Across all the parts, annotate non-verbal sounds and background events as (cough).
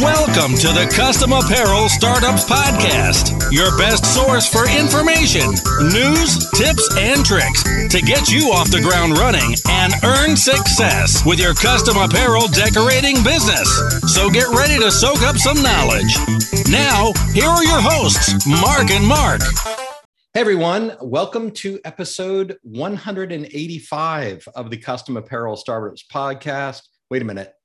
Welcome to the Custom Apparel Startups Podcast, your best source for information, news, tips, and tricks to get you off the ground running and earn success with your custom apparel decorating business. So get ready to soak up some knowledge. Now, here are your hosts, Mark and Mark. Hey everyone, welcome to episode 185 of the Custom Apparel Startups Podcast. Wait a minute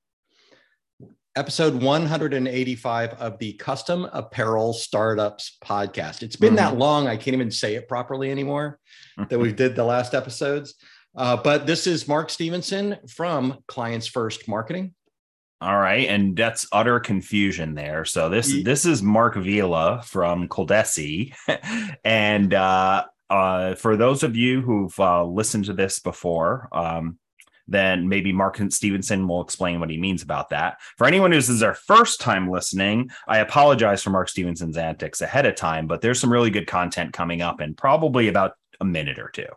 episode 185 of the Custom Apparel Startups podcast. It's been mm-hmm. that long, I can't even say it properly anymore (laughs) that we did the last episodes. Uh, but this is Mark Stephenson from Clients First Marketing. All right, and that's utter confusion there. So this this is Marc Vila from Coldesi, (laughs) and uh, uh, for those of you who've uh, listened to this before, um, then maybe Mark Stephenson will explain what he means about that. For anyone who's is their first time listening, I apologize for Mark Stephenson's antics ahead of time, but there's some really good content coming up in probably about a minute or two.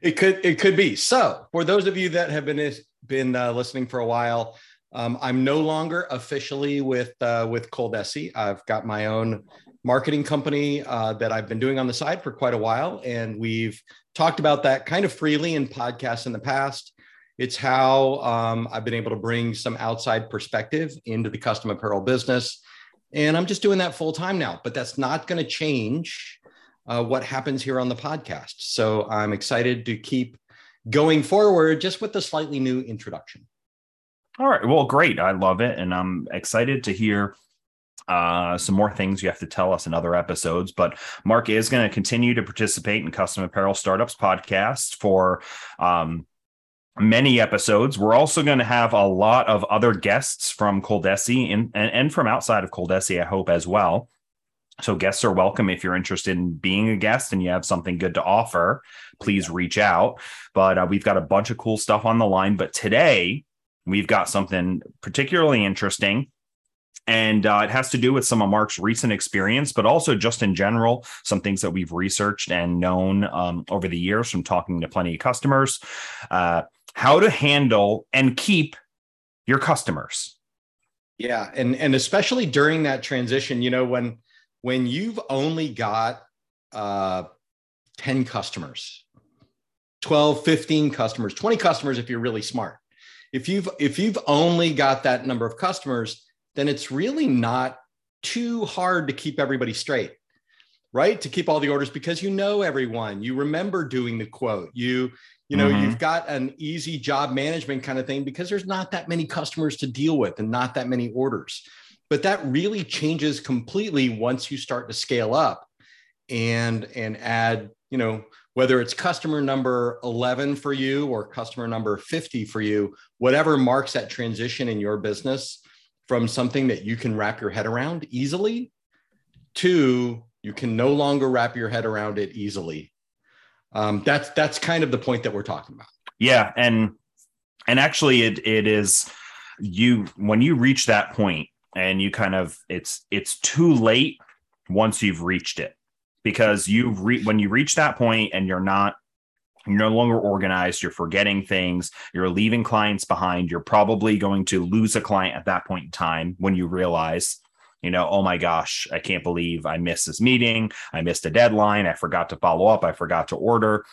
It could it could be. So, for those of you that have been been uh, listening for a while, um, I'm no longer officially with uh, with Coldesi. I've got my own marketing company uh, that I've been doing on the side for quite a while, and we've talked about that kind of freely in podcasts in the past. It's how um, I've been able to bring some outside perspective into the custom apparel business. And I'm just doing that full time now, but that's not going to change uh, what happens here on the podcast. So I'm excited to keep going forward just with a slightly new introduction. All right. Well, great. I love it. And I'm excited to hear uh, some more things you have to tell us in other episodes. But Mark is going to continue to participate in Custom Apparel Startups podcast for um, many episodes. We're also going to have a lot of other guests from Coldesi and, and, and from outside of Coldesi, I hope, as well. So guests are welcome if you're interested in being a guest and you have something good to offer. Please reach out. But uh, we've got a bunch of cool stuff on the line. But today we've got something particularly interesting and uh, it has to do with some of Mark's recent experience, but also just in general, some things that we've researched and known um, over the years from talking to plenty of customers. Uh, how to handle and keep your customers. Yeah, and and especially during that transition, you know, when when you've only got uh, 10 customers, 12, 15 customers, 20 customers if you're really smart. If you've if you've only got that number of customers, then it's really not too hard to keep everybody straight right to keep all the orders because you know everyone you remember doing the quote you you know mm-hmm. you've got an easy job management kind of thing because there's not that many customers to deal with and not that many orders but that really changes completely once you start to scale up and and add you know whether it's customer number 11 for you or customer number 50 for you whatever marks that transition in your business from something that you can wrap your head around easily to you can no longer wrap your head around it easily. Um, that's that's kind of the point that we're talking about. Yeah, and and actually, it it is you when you reach that point and you kind of it's it's too late once you've reached it because you've re- when you reach that point and you're not you're no longer organized you're forgetting things you're leaving clients behind you're probably going to lose a client at that point in time when you realize you know oh my gosh i can't believe i missed this meeting i missed a deadline i forgot to follow up i forgot to order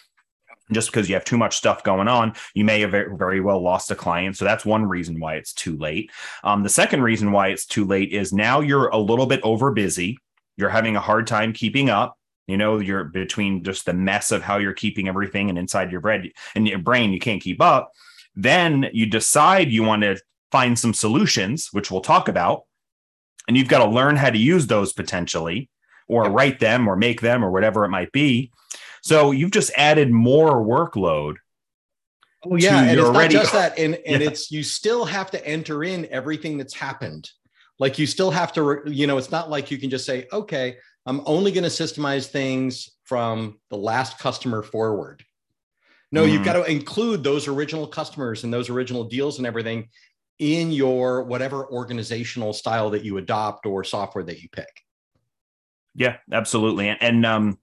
just because you have too much stuff going on, you may have very well lost a client. So that's one reason why it's too late. Um, the second reason why it's too late is now you're a little bit over busy. You're having a hard time keeping up you know you're between just the mess of how you're keeping everything and inside your brain and your brain you can't keep up. Then you decide you want to find some solutions which we'll talk about and you've got to learn how to use those potentially or write them or make them or whatever it might be. So you've just added more workload oh yeah and it's already- not just that and, (laughs) and yeah. it's you still have to enter in everything that's happened. Like you still have to you know it's not like you can just say okay I'm only going to systemize things from the last customer forward. No, mm. you've got to include those original customers and those original deals and everything in your whatever organizational style that you adopt or software that you pick. Yeah, absolutely. And um,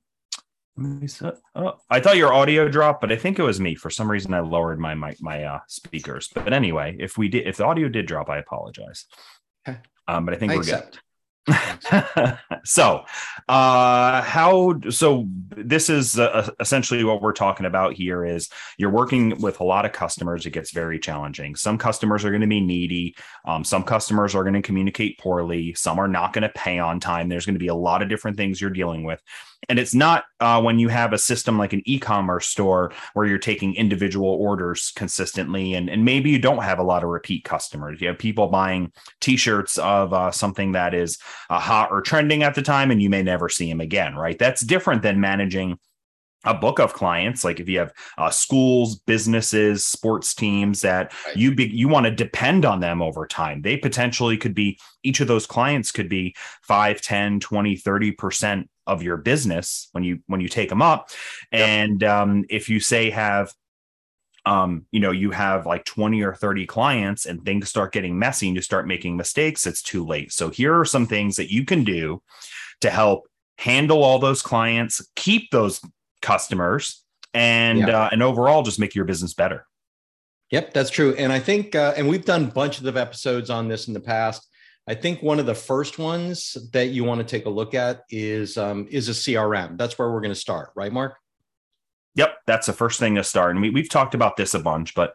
Oh, I thought your audio dropped, but I think it was me. For some reason, I lowered my my, my uh, speakers. But anyway, if we did, if the audio did drop, I apologize. Okay. Um, but I think I we're accept. good. (laughs) so uh how so this is uh, essentially what we're talking about here is you're working with a lot of customers. It gets very challenging. Some customers are going to be needy. Um, some customers are going to communicate poorly. Some are not going to pay on time. There's going to be a lot of different things you're dealing with and it's not uh, when you have a system like an e-commerce store where you're taking individual orders consistently and, and maybe you don't have a lot of repeat customers. You have people buying t-shirts of uh, something that is uh, hot or trending at the time and you may never see them again right? That's different than managing a book of clients. Like if you have uh, schools businesses sports teams that Right. you be, you want to depend on them over time. They potentially could be each of those clients could be 5 10 20 30% of your business when you when you take them up Yep. and um, if you say have um, you know, you have like 20 or 30 clients and things start getting messy and you start making mistakes, it's too late. So here are some things that you can do to help handle all those clients, keep those customers, and Yeah. uh, and overall just make your business better. Yep, that's true. And I think, uh, and we've done bunches of episodes on this in the past. I think one of the first ones that you want to take a look at is um, is a CRM. That's where we're going to start, right, Mark? Yep, that's the first thing to start. And we, we've talked about this a bunch, but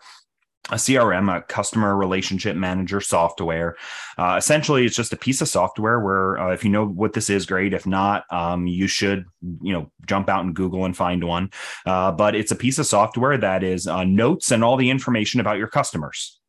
a CRM, a customer relationship manager software, uh, essentially it's just a piece of software where uh, if you know what this is, great. If not, um, you should you know jump out and Google and find one. Uh, but it's a piece of software that is uh, notes and all the information about your customers.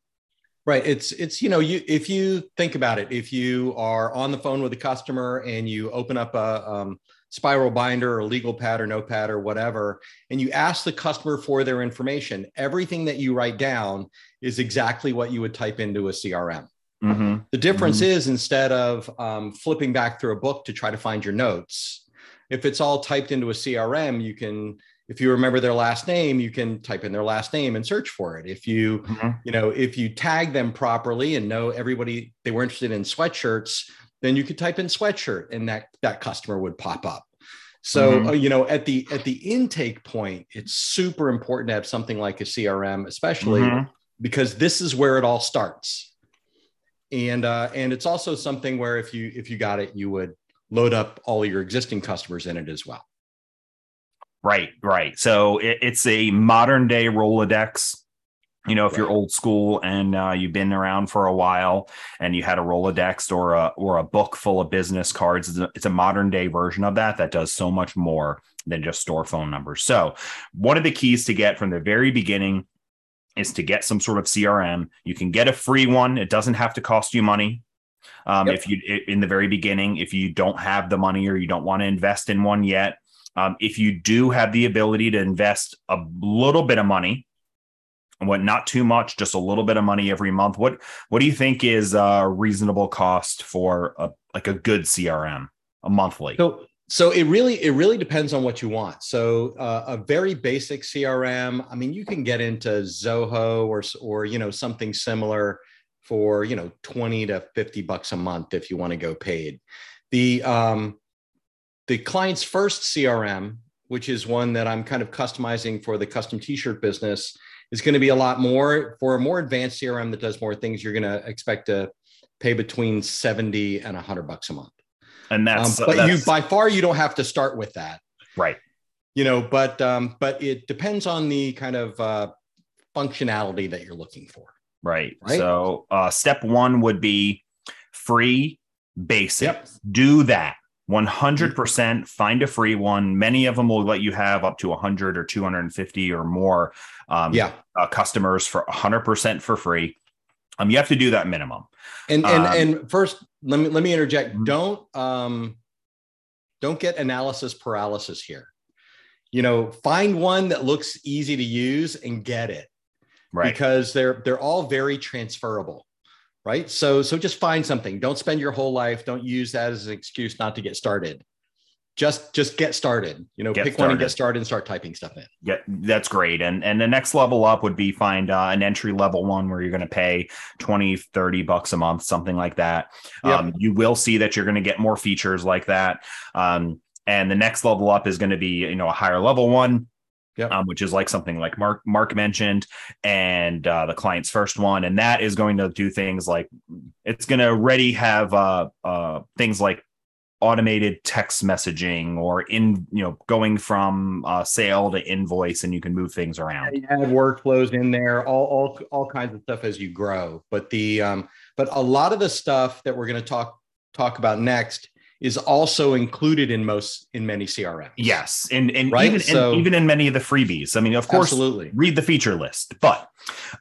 Right. It's it's you know you if you think about it, if you are on the phone with a customer and you open up a um, spiral binder or legal pad or notepad or whatever, and you ask the customer for their information, everything that you write down is exactly what you would type into a CRM. Mm-hmm. The difference is instead of um, flipping back through a book to try to find your notes, if it's all typed into a CRM, you can, if you remember their last name, you can type in their last name and search for it. If you, Mhm. you know, if you tag them properly and know everybody they were interested in sweatshirts, then you could type in sweatshirt and that that customer would pop up. So Mhm. uh, you know, at the at the intake point, it's super important to have something like a CRM, especially Mhm. because this is where it all starts and uh, and it's also something where if you if you got it you would load up all your existing customers in it as well Right, right. So it, it's a modern day Rolodex. You know, if you're old school and uh, you've been around for a while and you had a Rolodex or a or a book full of business cards, it's a, it's a modern day version of that that does so much more than just store phone numbers. So, one of the keys to get from the very beginning is to get some sort of CRM. You can get a free one; it doesn't have to cost you money. Um, Yep. If you in the very beginning, if you don't have the money or you don't want to invest in one yet, um, if you do have the ability to invest a little bit of money, what not too much, just a little bit of money every month, what what do you think is a reasonable cost for a like a good CRM a monthly? so so it really it really depends on what you want so uh, a very basic crm i mean you can get into zoho or or you know something similar for you know 20 to 50 bucks a month if you want to go paid the um the client's first crm which is one that i'm kind of customizing for the custom t-shirt business is going to be a lot more for a more advanced crm that does more things you're going to expect to pay between 70 and 100 bucks a month and um, that's but you by far you don't have to start with that right. you know but um, but it depends on the kind of uh, functionality that you're looking for Right. Right? So uh, step one would be free basic. Yep. Do that. 100% find a free one. Many of them will let you have up to 100 or 250 or more um, yeah uh, customers for 100% for free. Um, you have to do that minimum. and and Um, and first let me let me interject Mhm. don't um don't get analysis paralysis here you know find one that looks easy to use and get it Right. because they're they're all very transferable right so so just find something don't spend your whole life don't use that as an excuse not to get started just just get started you know Get pick one and get started and start typing stuff in Yeah, that's great. And and the next level up would be find uh, an entry level one where you're going to pay 20, 30 bucks a month, something like that. Yep. Um, you will see that you're going to get more features like that. Um, and the next level up is going to be you know a higher level one Yep. um, which is like something like Mark Mark mentioned, and uh, the client's first one, and that is going to do things like it's going to already have uh, uh, things like automated text messaging or in you know going from uh, sale to invoice, and you can move things around. you add workflows in there, all, all all kinds of stuff as you grow. But the um, but a lot of the stuff that we're going to talk talk about next is also included in most in many CRMs. Yes, and and Right? even So- and even in many of the freebies. I mean, of course, absolutely. read the feature list but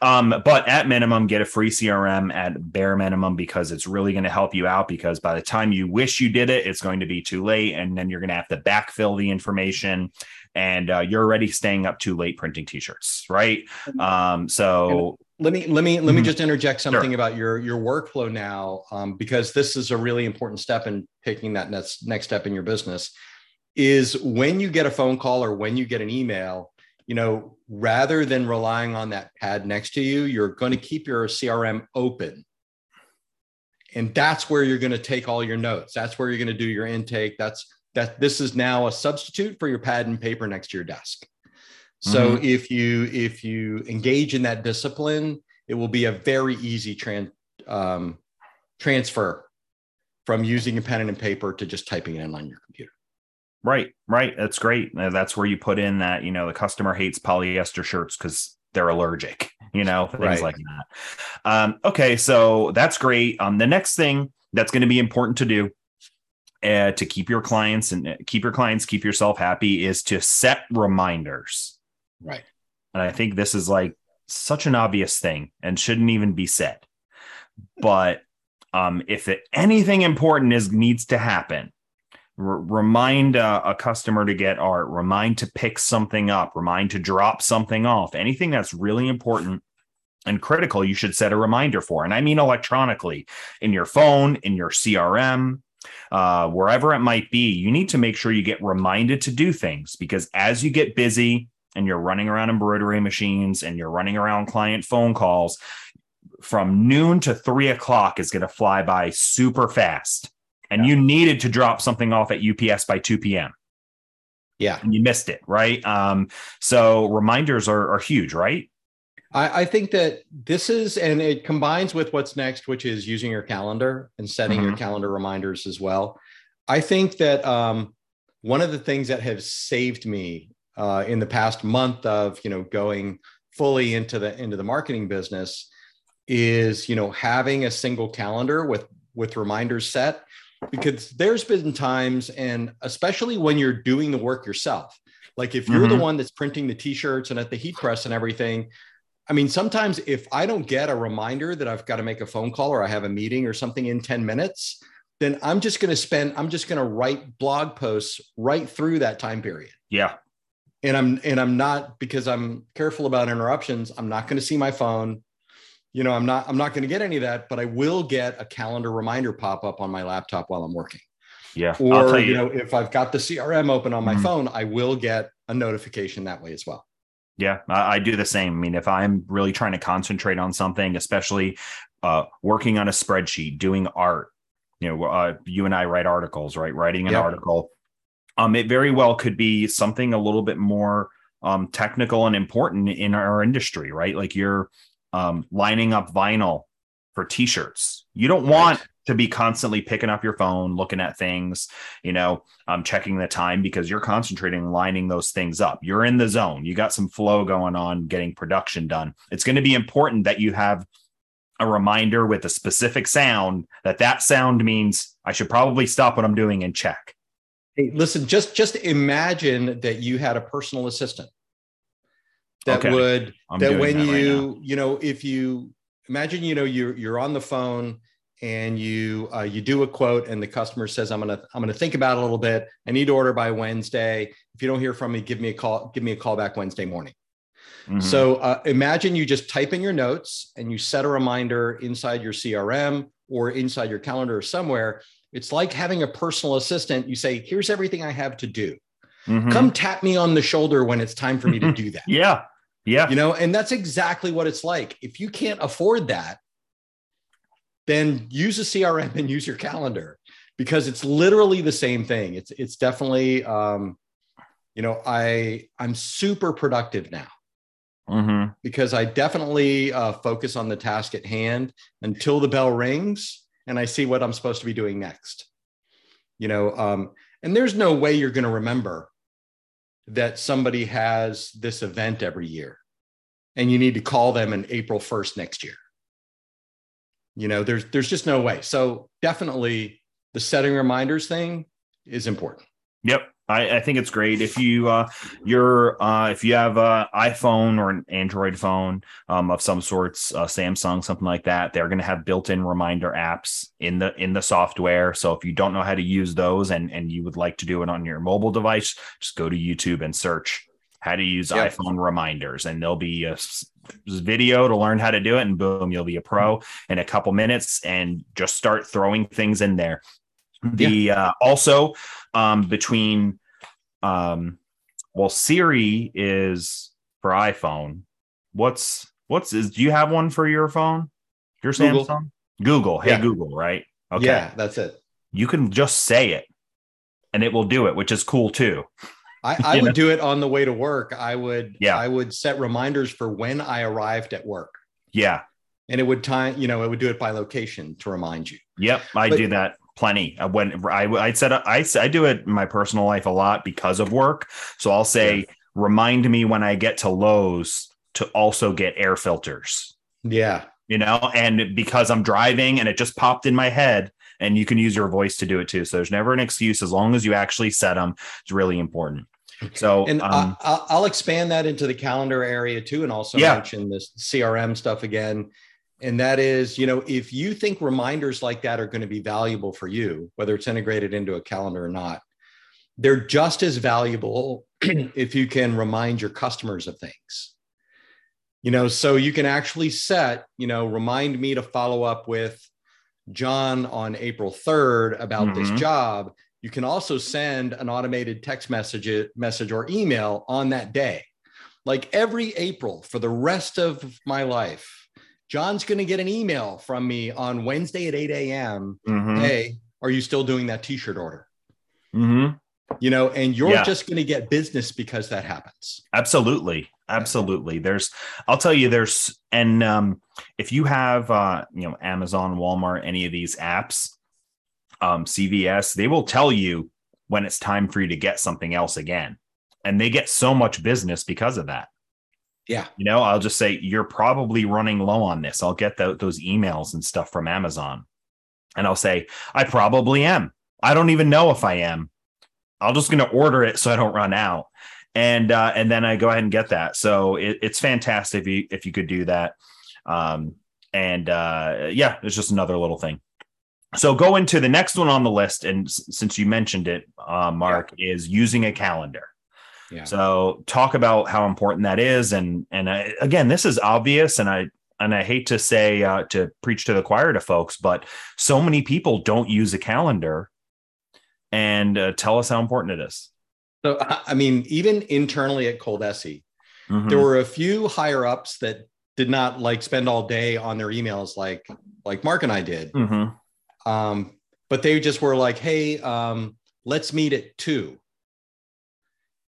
um but at minimum get a free crm at bare minimum because it's really going to help you out because by the time you wish you did it it's going to be too late and then you're going to have to backfill the information and uh, you're already staying up too late printing t-shirts right um so Let me let me let me Mhm. just interject something about your your workflow now, um, because this is a really important step in taking that next next step in your business. Is when you get a phone call or when you get an email, you know, rather than relying on that pad next to you, you're going to keep your CRM open, and that's where you're going to take all your notes. That's where you're going to do your intake. That's that. This is now a substitute for your pad and paper next to your desk. So if you if you engage in that discipline, it will be a very easy tran- um, transfer from using a pen and paper to just typing it in on your computer. right right. That's great. Uh, that's where you put in that you know the customer hates polyester shirts because they're allergic (laughs) you know things Right. like that. Um okay so that's great. Um the next thing that's going to be important to do uh, to keep your clients and uh, keep your clients keep yourself happy is to set reminders Right. and i think this is like such an obvious thing and shouldn't even be said but um if it, anything important is needs to happen R- remind uh, a customer to get art remind to pick something up remind to drop something off anything that's really important and critical you should set a reminder for and i mean electronically in your phone in your crm uh, wherever it might be you need to make sure you get reminded to do things because as you get busy and you're running around embroidery machines and you're running around client phone calls from noon to three o'clock is going to fly by super fast. And you needed to drop something off at ups by 2 p.m Yeah. and you missed it right? Um, so reminders are, are huge right? I, I think that this is, and it combines with what's next, which is using your calendar and setting your calendar reminders as well. I think that um, one of the things that have saved me uh, in the past month of you know going fully into the into the marketing business is you know having a single calendar with with reminders set because there's been times and especially when you're doing the work yourself like if you're the Mhm. one that's printing the t-shirts and at the heat press and everything I mean, sometimes if I don't get a reminder that I've got to make a phone call or I have a meeting or something in 10 minutes, then I'm just going to spend, I'm just going to write blog posts right through that time period. yeah And I'm, and I'm not because I'm careful about interruptions. I'm not going to see my phone. You know, I'm not, I'm not going to get any of that, but I will get a calendar reminder pop up on my laptop while I'm working. yeah i'll Or, tell you you, know, if I've got the CRM open on my Mhm. phone, I will get a notification that way as well. Yeah, I, I do the same. I mean, if I'm really trying to concentrate on something, especially uh, working on a spreadsheet, doing art, you know, uh, you and I write articles, right? Writing an Yep. article, um, it very well could be something a little bit more um, technical and important in our industry, right? Like you're um, lining up vinyl for t-shirts. You don't want Right. to be constantly picking up your phone, looking at things, you know, um, checking the time because you're concentrating, lining those things up. You're in the zone. You got some flow going on, getting production done. It's going to be important that you have a reminder with a specific sound that that sound means I should probably stop what I'm doing and check. Hey, listen, just just imagine that you had a personal assistant that Okay. would I'm that when that right you you know if you imagine you know you're you're on the phone and you uh, you do a quote and the customer says i'm gonna i'm gonna think about it a little bit i need to order by wednesday if you don't hear from me give me a call give me a call back wednesday morning Mhm. so uh, imagine you just type in your notes and you set a reminder inside your crm or inside your calendar or somewhere it's like having a personal assistant you say here's everything i have to do Mhm. come tap me on the shoulder when it's time for me to (laughs) do that Yeah. Yeah. you know and that's exactly what it's like if you can't afford that then use a crm and use your calendar because it's literally the same thing. It's it's definitely um, you know I I'm super productive now Mm-hmm. because I definitely uh, focus on the task at hand until the bell rings and I see what I'm supposed to be doing next. You know, um, and there's no way you're going to remember that somebody has this event every year and you need to call them in April 1st next year. You know, there's there's just no way. So definitely the setting reminders thing is important. Yep. I, I think it's great. If you uh you're uh if you have a iphone or an android phone um of some sorts uh, samsung something like that they're going to have built-in reminder apps in the in the software. So if you don't know how to use those and and you would like to do it on your mobile device just go to youtube and search how to use Yeah. iphone reminders and there'll be a video to learn how to do it and boom you'll be a pro in a couple minutes and just start throwing things in there. The uh, also um, between um, well Siri is for iPhone. What's what's is do you have one for your phone? Your Google. Samsung? Google. Hey Yeah. Google, right? Okay. Yeah, that's it. You can just say it and it will do it, which is cool too. I, (laughs) I would know? do it on the way to work. I would Yeah. I would set reminders for when I arrived at work. Yeah. And it would time, you know, it would do it by location to remind you. Yep, I But- do that plenty. Uh, When I I up, I I do it in my personal life a lot because of work. So I'll say, remind me when I get to Lowe's to also get air filters. Yeah. You know, and because I'm driving and it just popped in my head, and you can use your voice to do it too. So there's never an excuse as long as you actually set them. It's really important. So And um, I, I- I'll expand that into the calendar area too, and also Yeah. mention this CRM stuff again. And that is, you know, if you think reminders like that are going to be valuable for you, whether it's integrated into a calendar or not, they're just as valuable (clears throat) if you can remind your customers of things. You know, so you can actually set, you know, remind me to follow up with John on April 3rd about this Mhm. job. You can also send an automated text message, message or email on that day. Like every April for the rest of my life, John's going to get an email from me on Wednesday at 8 a.m. mhm, Hey, are you still doing that t shirt order? mhm. You know, and you're Yeah. just going to get business because that happens. Absolutely. Absolutely. There's I'll tell you there's and um if you have uh you know Amazon, Walmart, any of these apps, um CVS, they will tell you when it's time for you to get something else again. And they get so much business because of that. Yeah. You know, I'll just say you're probably running low on this. I'll get tho- those emails and stuff from Amazon. And I'll say, I probably am. I don't even know if I am. I'm just going to order it so I don't run out and uh, and then I go ahead and get that. So it, it's fantastic if you if you could do that. Um, and uh, yeah, it's just another little thing. So go into the next one on the list, and s- since you mentioned it, uh, Mark, is using a calendar. Yeah. So talk about how important that is, and and I, again, this is obvious, and I and I hate to say uh, to preach to the choir to folks, but so many people don't use a calendar, and uh, tell us how important it is. So, I mean, even internally at Coldesi, Mhm. there were a few higher ups that did not like spend all day on their emails like like Mark and I did. Mhm. Um, but they just were like, hey, um, let's meet at two.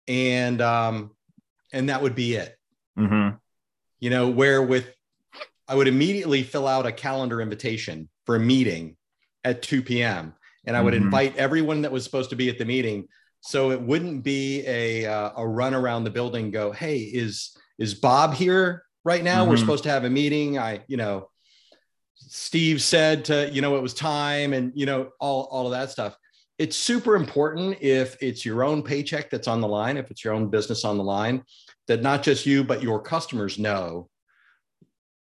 And um, and that would be it. Mhm. You know, where with I would immediately fill out a calendar invitation for a meeting at 2 p.m. And I would Mhm. invite everyone that was supposed to be at the meeting. So it wouldn't be a uh, a run around the building, go, hey, is is Bob here right now? We're Mhm. supposed to have a meeting. I, you know, Steve said to, you know, it was time and you know, all, all of that stuff. It's super important if it's your own paycheck that's on the line, if it's your own business on the line, that not just you, but your customers know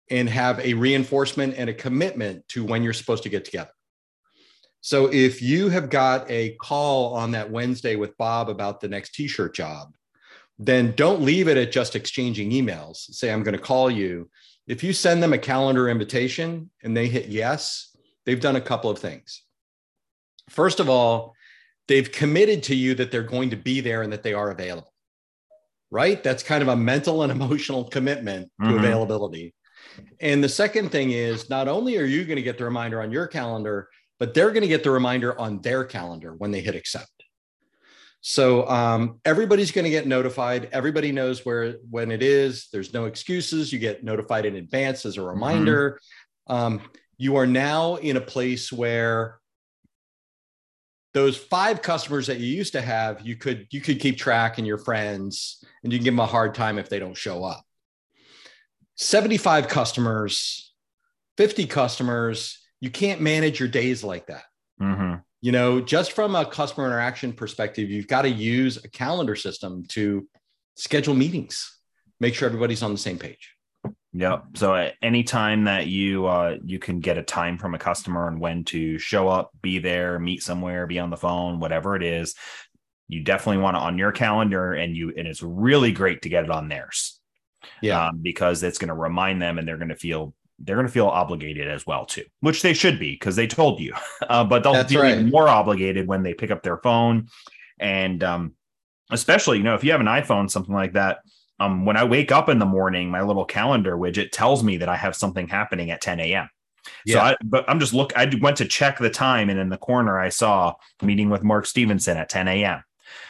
and have a reinforcement and a commitment to when you're supposed to get together. So if you have got a call on that Wednesday with Bob about the next t-shirt job, then don't leave it at just exchanging emails. Say, I'm going to call you. If you send them a calendar invitation and they hit yes, they've done a couple of things. First of all, they've committed to you that they're going to be there and that they are available, right? That's kind of a mental and (laughs) emotional commitment to Mhm. availability. And the second thing is not only are you going to get the reminder on your calendar, but they're going to get the reminder on their calendar when they hit accept. So um, everybody's going to get notified. Everybody knows where when it is. There's no excuses. You get notified in advance as a reminder. Mm-hmm. Um, you are now in a place where those five customers that you used to have, you could you could keep track and your friends, and you can give them a hard time if they don't show up. 75 customers, 50 customers, you can't manage your days like that. Mm-hmm you know, just from a customer interaction perspective, you've got to use a calendar system to schedule meetings, make sure everybody's on the same page. Yep. So at any time that you uh, you can get a time from a customer and when to show up, be there, meet somewhere, be on the phone, whatever it is, you definitely want it on your calendar, and you and it's really great to get it on theirs. Yeah, um, because it's going to remind them, and they're going to feel they're going to feel obligated as well too, which they should be because they told you. (laughs) Uh, but they'll That's feel right. even more obligated when they pick up their phone, and um, especially you know if you have an iPhone, something like that. Um, when I wake up in the morning, my little calendar widget tells me that I have something happening at 10 a.m. Yeah. So, I, but I'm just look. I went to check the time, and in the corner, I saw meeting with Mark Stephenson at 10 a.m.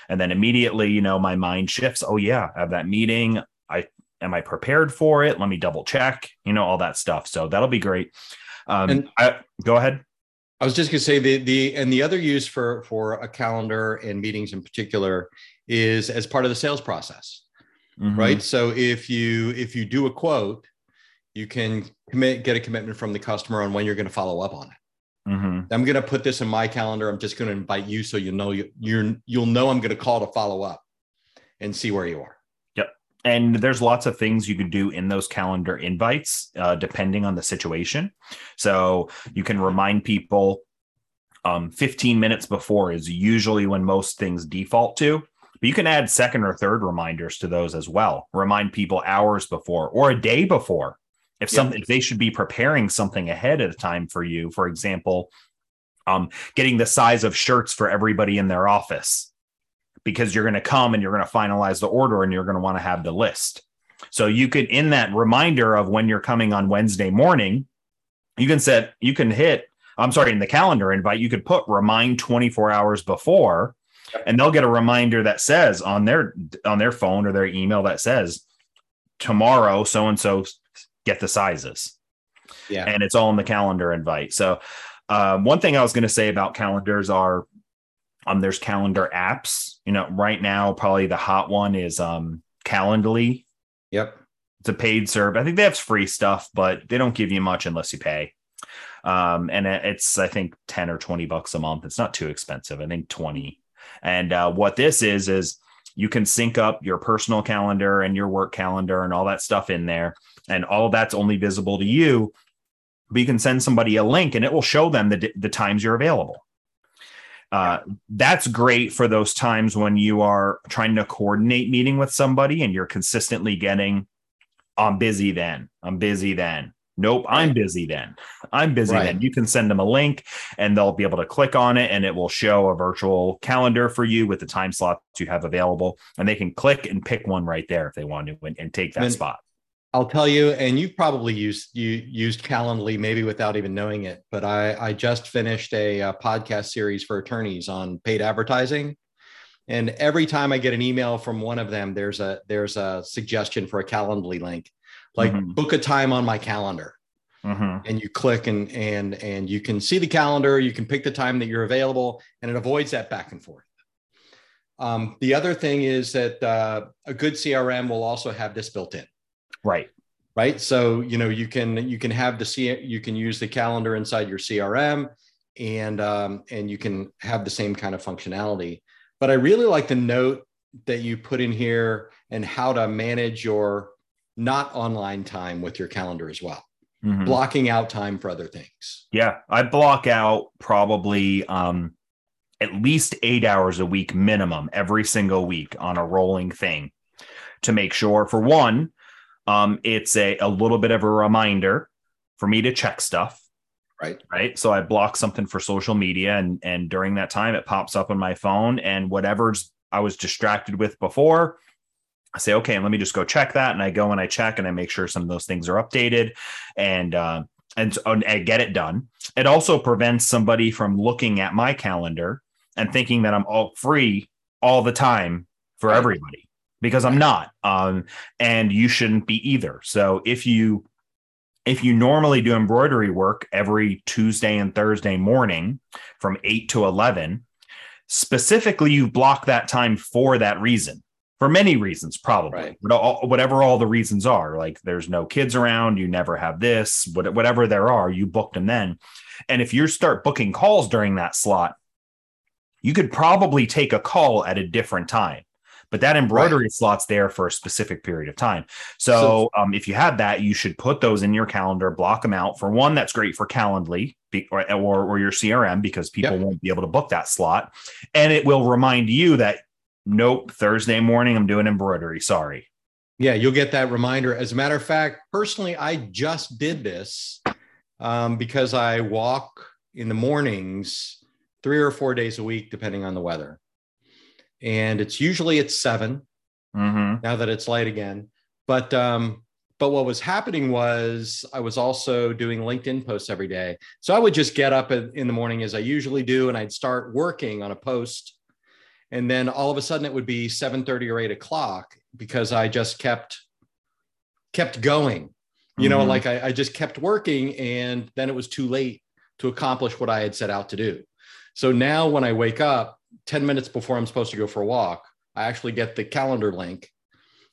And then immediately, you know, my mind shifts. Oh yeah, I have that meeting. I am I prepared for it? Let me double check, you know, all that stuff. So that'll be great. Um, and I, go ahead. I was just going to say the the and the other use for for a calendar and meetings in particular is as part of the sales process, mm-hmm. right? So if you if you do a quote, you can commit get a commitment from the customer on when you're going to follow up on it. Mm-hmm. I'm going to put this in my calendar. I'm just going to invite you so you know you, you're you'll know I'm going to call to follow up and see where you are Yep. and there's lots of things you can do in those calendar invites uh, depending on the situation so you can remind people um, 15 minutes before is usually when most things default to but you can add second or third reminders to those as well. Remind people hours before or a day before if something if they should be preparing something ahead of time for you. For example um, getting the size of shirts for everybody in their office because you're going to come and you're going to finalize the order and you're going to want to have the list. So you could, in that reminder of when you're coming on Wednesday morning, you can set, you can hit, I'm sorry, in the calendar invite, you could put remind 24 hours before and they'll get a reminder that says on their on their phone or their email that says tomorrow so and so get the sizes yeah and it's all in the calendar invite so uh, one thing i was going to say about calendars are um, there's calendar apps. You know, right now probably the hot one is um Calendly. Yep. It's a paid serve. I think they have free stuff, but they don't give you much unless you pay. Um, and it's I think 10 or 20 bucks a month. It's not too expensive. I think 20. And uh, what this is is you can sync up your personal calendar and your work calendar and all that stuff in there. And all that's only visible to you. But you can send somebody a link and it will show them the, the times you're available. Uh, that's great for those times when you are trying to coordinate meeting with somebody and you're consistently getting, I'm busy then. I'm busy then. Nope, I'm busy then. I'm busy right. then. You can send them a link and they'll be able to click on it and it will show a virtual calendar for you with the time slots you have available. And they can click and pick one right there if they want to and, and take that and, spot. I'll tell you, and you've probably used you used Calendly maybe without even knowing it. But I I just finished a, a, podcast series for attorneys on paid advertising, and every time I get an email from one of them, there's a there's a suggestion for a Calendly link, like mm-hmm. book a time on my calendar, mm-hmm. and you click and and and you can see the calendar. You can pick the time that you're available, and it avoids that back and forth. Um, the other thing is that uh, a good CRM will also have this built in. Right. Right. So, you know, you can you can have the C you can use the calendar inside your CRM and um, and you can have the same kind of functionality. But I really like the note that you put in here and how to manage your not online time with your calendar as well. Mm-hmm. Blocking out time for other things. Yeah, I block out probably um at least 8 hours a week minimum every single week on a rolling thing to make sure for one um, it's a, a little bit of a reminder for me to check stuff. Right. Right. So I block something for social media and and during that time it pops up on my phone and whatever's I was distracted with before, I say, okay, and let me just go check that. And I go and I check and I make sure some of those things are updated. And uh, and, and get it done. It also prevents somebody from looking at my calendar and thinking that I'm all free all the time for everybody because I'm not. Um, and you shouldn't be either. So if you if you normally do embroidery work every Tuesday and Thursday morning from 8 to 11, specifically you block that time for that reason for many reasons, probably, right. whatever all the reasons are. Like there's no kids around, you never have this, whatever there are, you booked them then. And if you start booking calls during that slot, you could probably take a call at a different time. But that embroidery right. slot's there for a specific period of time. So, so um, if you had that, you should put those in your calendar, block them out. For one, that's great for Calendly or, or, or your CRM because people yep. won't be able to book that slot. And it will remind you that nope, Thursday morning, I'm doing embroidery. Sorry. Yeah, you'll get that reminder. As a matter of fact, personally, I just did this um, because I walk in the mornings three or four days a week, depending on the weather. And it's usually at 7 mm-hmm. now that it's light again. But um, but what was happening was I was also doing LinkedIn posts every day. So I would just get up in the morning as I usually do, and I'd start working on a post and then all of a sudden it would be 7.30 or 8 o'clock because i just kept kept going. You mm-hmm. know like I, I just kept working and then it was too late to accomplish what i had set out to do. So now when i wake up 10 minutes before i'm supposed to go for a walk i actually get the calendar link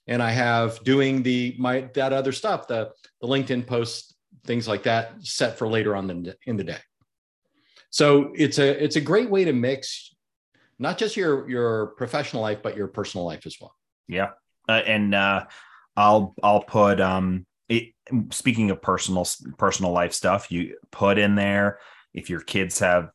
and i have doing the my that other stuff the the linkedin posts things like that set for later on in the, in the day. So it's a it's a great way to mix not just your your professional life, but your personal life as well. Yeah, uh, and uh, I'll I'll put um. It, speaking of personal personal life stuff, you put in there if your kids have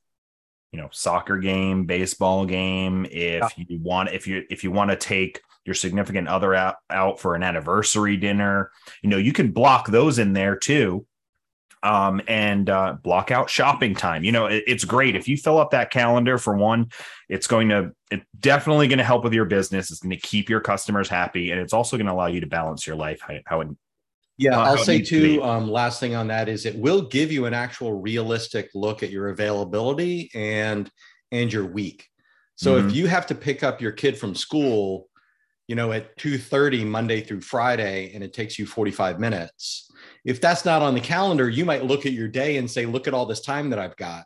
you know soccer game baseball game if yeah. you want if you if you want to take your significant other out, out for an anniversary dinner you know you can block those in there too um, and uh, block out shopping time. You know, it, it's great if you fill up that calendar for one. It's going to it's definitely going to help with your business. It's going to keep your customers happy, and it's also going to allow you to balance your life how, how it. Yeah, uh, I'll say too. To um, last thing on that is it will give you an actual realistic look at your availability and and your week. So mm-hmm. if you have to pick up your kid from school, you know, at two thirty Monday through Friday, and it takes you forty five minutes if that's not on the calendar, you might look at your day and say, look at all this time that I've got.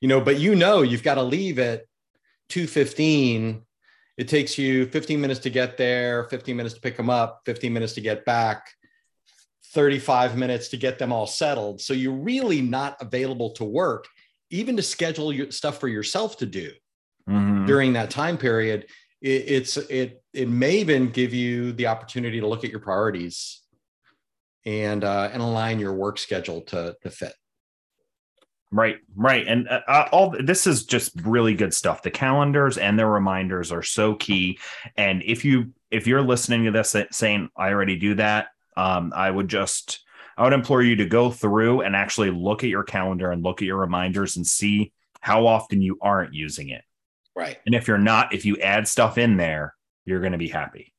You know, but you know you've got to leave at 2:15. It takes you 15 minutes to get there, 15 minutes to pick them up, 15 minutes to get back, 35 minutes to get them all settled. So you're really not available to work, even to schedule your stuff for yourself to do mm-hmm. during that time period. It, it's it it may even give you the opportunity to look at your priorities and uh, and align your work schedule to to fit. Right, right, and uh, uh, all this is just really good stuff. The calendars and the reminders are so key. And if you if you're listening to this saying I already do that, um, I would just I would implore you to go through and actually look at your calendar and look at your reminders and see how often you aren't using it. Right. And if you're not, if you add stuff in there, you're going to be happy.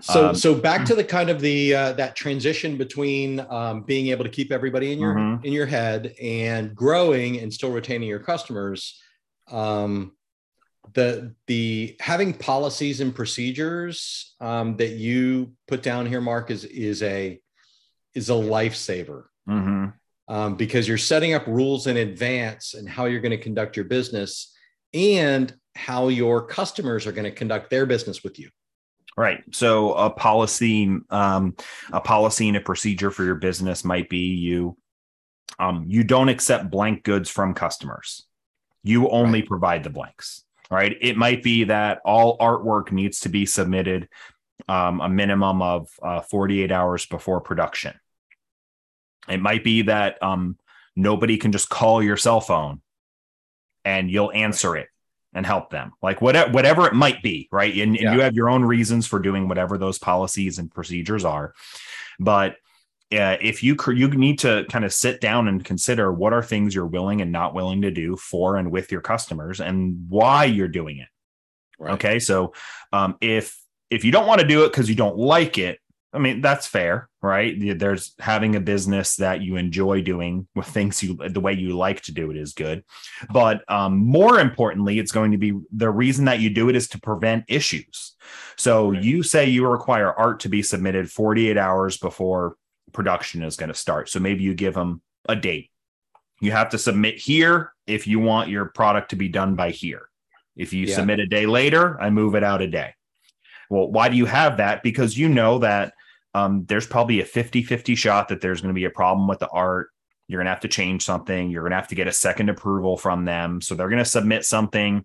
So, um, so back to the kind of the uh, that transition between um, being able to keep everybody in your mm-hmm. in your head and growing and still retaining your customers. Um, the the having policies and procedures um, that you put down here, Mark, is is a is a lifesaver mm-hmm. um, because you're setting up rules in advance and how you're going to conduct your business and how your customers are going to conduct their business with you. Right. So a policy, um, a policy and a procedure for your business might be you, um, you don't accept blank goods from customers. You only right. provide the blanks. Right. It might be that all artwork needs to be submitted um, a minimum of uh, 48 hours before production. It might be that um, nobody can just call your cell phone and you'll answer it and help them like whatever whatever it might be right and, yeah. you have your own reasons for doing whatever those policies and procedures are but uh, if you you need to kind of sit down and consider what are things you're willing and not willing to do for and with your customers and why you're doing it right. okay so um, if if you don't want to do it because you don't like it I mean, that's fair, right? There's having a business that you enjoy doing with things you the way you like to do it is good. But um, more importantly, it's going to be the reason that you do it is to prevent issues. So right. you say you require art to be submitted 48 hours before production is going to start. So maybe you give them a date. You have to submit here if you want your product to be done by here. If you yeah. submit a day later, I move it out a day. Well, why do you have that? Because you know that um, there's probably a 50 50 shot that there's going to be a problem with the art. You're going to have to change something. You're going to have to get a second approval from them. So they're going to submit something.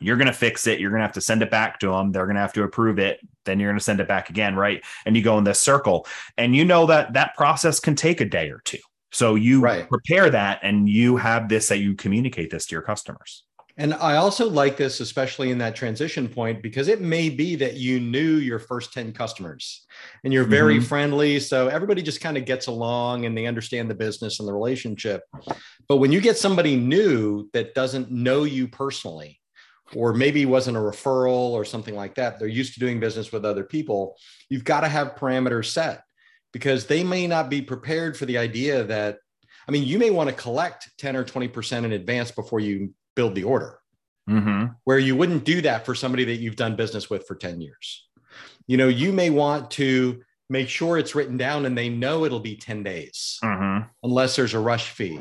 You're going to fix it. You're going to have to send it back to them. They're going to have to approve it. Then you're going to send it back again. Right. And you go in this circle. And you know that that process can take a day or two. So you right. prepare that and you have this that you communicate this to your customers. And I also like this, especially in that transition point, because it may be that you knew your first 10 customers and you're very mm-hmm. friendly. So everybody just kind of gets along and they understand the business and the relationship. But when you get somebody new that doesn't know you personally, or maybe wasn't a referral or something like that, they're used to doing business with other people, you've got to have parameters set because they may not be prepared for the idea that, I mean, you may want to collect 10 or 20% in advance before you build the order. Mm-hmm. Where you wouldn't do that for somebody that you've done business with for 10 years. You know, you may want to make sure it's written down and they know it'll be 10 days mm-hmm. unless there's a rush fee.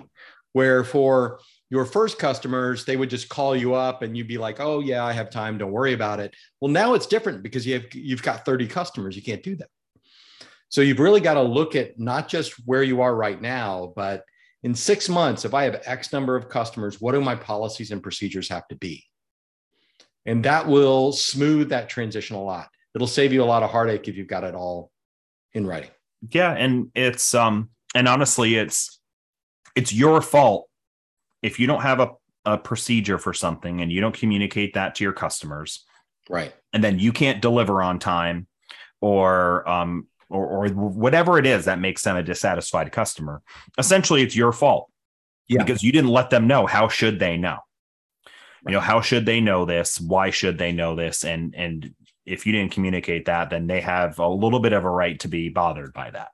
Where for your first customers, they would just call you up and you'd be like, oh, yeah, I have time. Don't worry about it. Well, now it's different because you have, you've got 30 customers. You can't do that. So you've really got to look at not just where you are right now, but in six months, if I have X number of customers, what do my policies and procedures have to be? And that will smooth that transition a lot. It'll save you a lot of heartache if you've got it all in writing. Yeah. And it's, um, and honestly, it's, it's your fault if you don't have a, a procedure for something and you don't communicate that to your customers. Right. And then you can't deliver on time or um, or, or whatever it is that makes them a dissatisfied customer. Essentially, it's your fault yeah. because you didn't let them know. How should they know? Right. You know, how should they know this? Why should they know this? And and if you didn't communicate that, then they have a little bit of a right to be bothered by that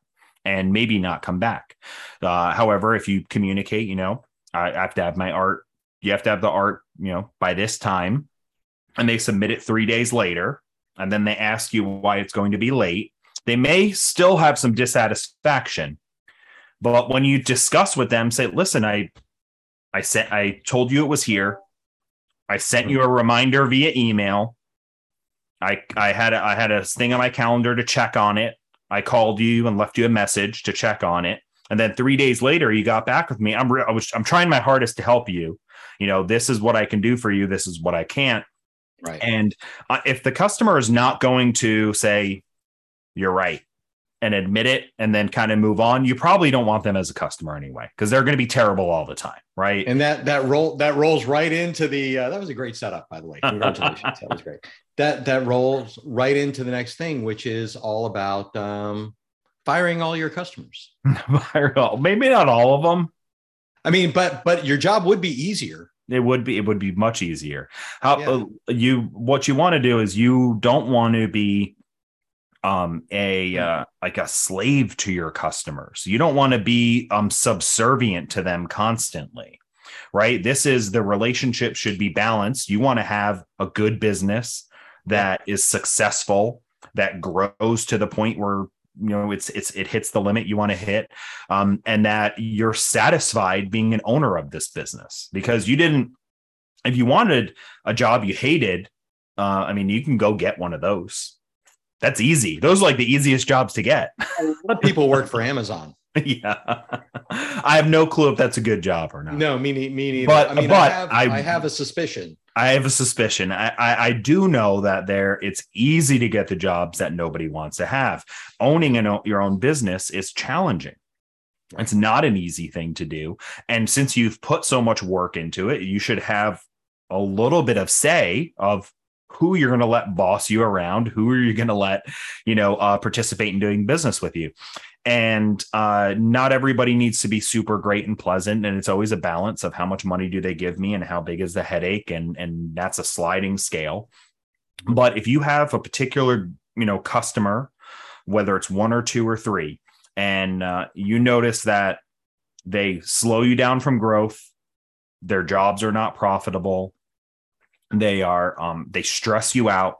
and maybe not come back. Uh, however, if you communicate, you know, I, I have to have my art. You have to have the art, you know, by this time, and they submit it three days later, and then they ask you why it's going to be late they may still have some dissatisfaction, but when you discuss with them, say, listen, I I sent I told you it was here. I sent you a reminder via email. I I had a, I had a thing on my calendar to check on it. I called you and left you a message to check on it. And then 3 days later you got back with me. I'm re- I was I'm trying my hardest to help you. You know, this is what I can do for you. This is what I can't. Right. And uh, if the customer is not going to say, you're right and admit it and then kind of move on. You probably don't want them as a customer anyway because they're going to be terrible all the time right? And that that roll that rolls right into the uh, that was a great setup by the way. Congratulations that was great. That that rolls right into the next thing which is all about um, firing all your customers. (laughs) Maybe not all of them i mean but but your job would be easier. It would be it would be much easier. How yeah. uh, you what you want to do is you don't want to be um a uh, like a slave to your customers. You don't want to be um subservient to them constantly right? This is the relationship should be balanced. You want to have a good business that is successful that grows to the point where you know it's it's it hits the limit you want to hit um and that you're satisfied being an owner of this business. Because you didn't if you wanted a job you hated uh i mean you can go get one of those that's easy. Those are like the easiest jobs to get. (laughs) a lot of people work for Amazon. yeah, I have no clue if that's a good job or not. No, me, me neither. But, I mean, but I have, I, I have a suspicion. I have a suspicion. I, I, I, do know that there it's easy to get the jobs that nobody wants to have. Owning an, your own business is challenging. Right. It's not an easy thing to do. And since you've put so much work into it, you should have a little bit of say of who you're going to let boss you around, who are you going to let, you know, uh, participate in doing business with you. And uh, not everybody needs to be super great and pleasant. And it's always a balance of how much money do they give me and how big is the headache. And, and that's a sliding scale. But if you have a particular, you know, customer whether it's one or two or three, and uh, you notice that they slow you down from growth, their jobs are not profitable, they are um, they stress you out.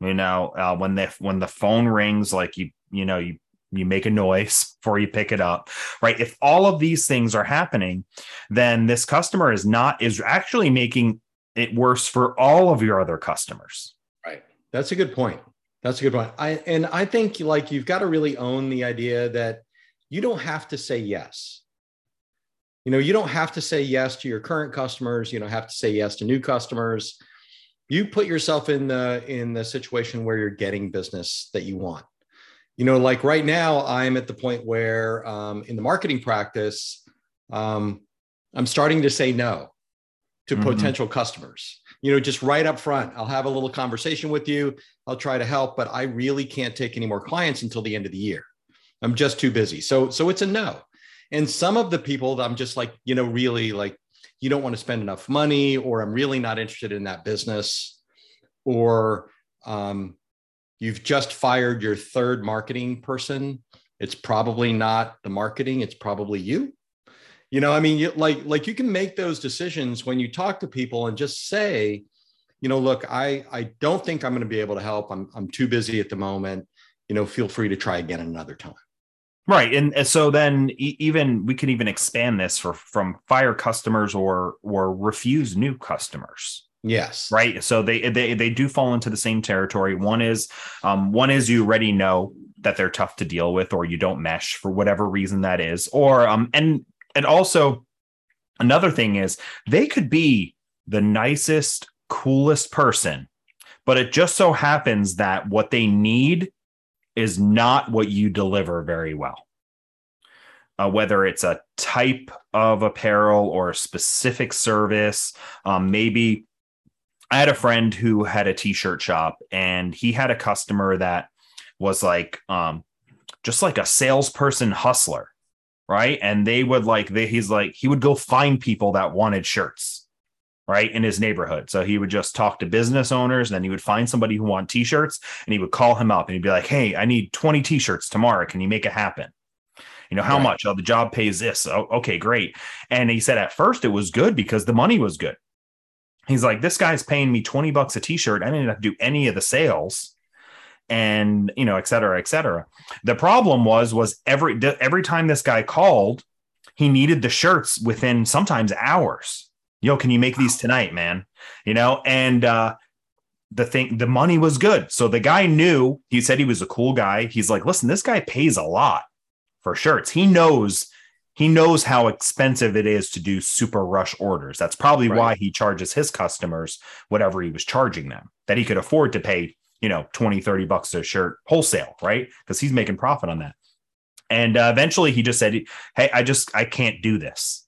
You know, uh, when they when the phone rings, like you you know you you make a noise (laughs) before you pick it up right? If all of these things are happening then this customer is not is actually making it worse for all of your other customers. Right. That's a good point. That's a good point. I and i think like you've got to really own the idea that you don't have to say yes you know you don't have to say yes to your current customers. You don't have to say yes to new customers. You put yourself in the in the situation where you're getting business that you want. You know like right now i'm at the point where um, in the marketing practice um, i'm starting to say no to mm-hmm. potential customers. You know just right up front i'll have a little conversation with you. I'll try to help but i really can't take any more clients until the end of the year. I'm just too busy. So so it's a no and some of the people that i'm just like you know really like you don't want to spend enough money or i'm really not interested in that business or um, you've just fired your third marketing person it's probably not the marketing it's probably you. You know i mean you, like like you can make those decisions when you talk to people and just say you know look i i don't think i'm going to be able to help. I'm i'm too busy at the moment. You know feel free to try again another time right and, so then even we can even expand this for from fire customers or or refuse new customers Yes. Right. So they they they do fall into the same territory. One is um, one is you already know that they're tough to deal with, or you don't mesh for whatever reason that is, or um and and also another thing is they could be the nicest, coolest person, but it just so happens that what they need is not what you deliver very well. Uh, whether it's a type of apparel or a specific service, um, maybe I had a friend who had a t-shirt shop and he had a customer that was like um just like a salesperson hustler, right? And they would like they he's like he would go find people that wanted shirts, right? In his neighborhood. So he would just talk to business owners and then he would find somebody who want t-shirts and he would call him up and he'd be like, "Hey, I need 20 t-shirts tomorrow. Can you make it happen?" You know, how right. much? Oh, the job pays this. Oh, okay, great. And he said at first it was good because the money was good he's like, this guy's paying me 20 bucks a t-shirt. I didn't have to do any of the sales and, you know, et cetera, et cetera. The problem was, was every, every time this guy called, he needed the shirts within sometimes hours. Yo, can you make these tonight, man? You know, and, uh, the thing the money was good so the guy knew he said he was a cool guy he's like listen this guy pays a lot for shirts he knows he knows how expensive it is to do super rush orders. That's probably right. why he charges his customers whatever he was charging them, that he could afford to pay, you know, 20, 30 bucks a shirt wholesale, right? Because he's making profit on that. And uh, eventually he just said, Hey, I just, I can't do this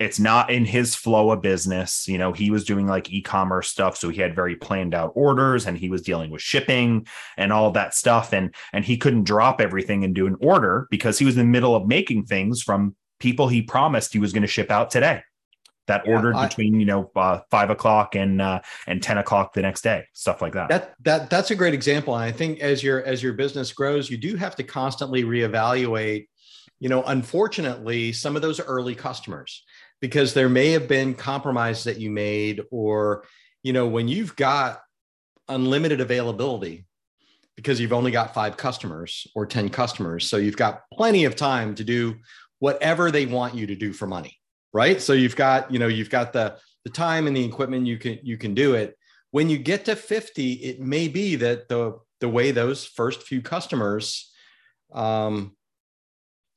it's not in his flow of business. You know, he was doing like e-commerce stuff, so he had very planned out orders and he was dealing with shipping and all that stuff and and he couldn't drop everything and do an order because he was in the middle of making things from people he promised he was going to ship out today that yeah, ordered I, between you know uh, five o'clock and uh, and ten o'clock the next day, stuff like that. That that that's a great example. And I think as your as your business grows, you do have to constantly reevaluate. You know, unfortunately, some of those early customers, because there may have been compromise that you made, or you know, when you've got unlimited availability because you've only got five customers or 10 customers. So you've got plenty of time to do whatever they want you to do for money right so you've got you know you've got the the time and the equipment you can you can do it when you get to 50 it may be that the the way those first few customers um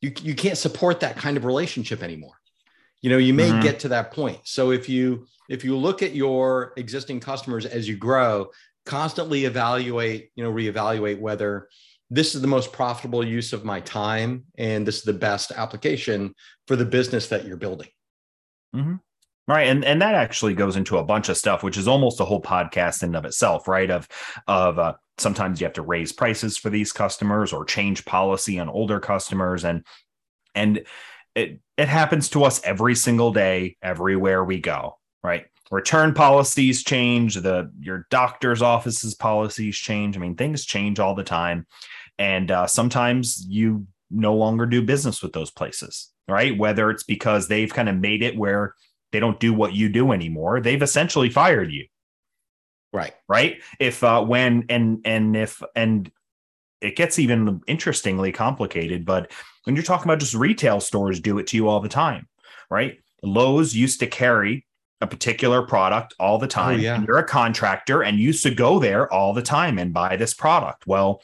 you you can't support that kind of relationship anymore you know you may mm-hmm. get to that point so if you if you look at your existing customers as you grow constantly evaluate you know reevaluate whether this is the most profitable use of my time and this is the best application for the business that you're building mm-hmm. right and and that actually goes into a bunch of stuff which is almost a whole podcast in of itself right of of uh, sometimes you have to raise prices for these customers or change policy on older customers and and it it happens to us every single day everywhere we go right return policies change the your doctor's office's policies change i mean things change all the time and uh, sometimes you no longer do business with those places, right? Whether it's because they've kind of made it where they don't do what you do anymore, they've essentially fired you. Right. Right. If uh, when and and if and it gets even interestingly complicated, but when you're talking about just retail stores do it to you all the time, right? Lowe's used to carry a particular product all the time. Oh, yeah. You're a contractor and used to go there all the time and buy this product. Well,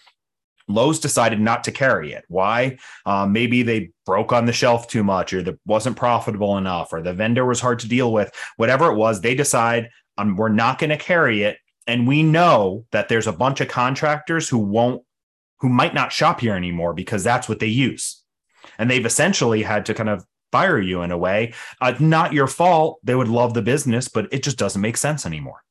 Lowe's decided not to carry it. Why? Um, maybe they broke on the shelf too much, or that wasn't profitable enough, or the vendor was hard to deal with. Whatever it was, they decide um, we're not going to carry it. And we know that there's a bunch of contractors who won't, who might not shop here anymore because that's what they use. And they've essentially had to kind of fire you in a way. Uh, not your fault. They would love the business, but it just doesn't make sense anymore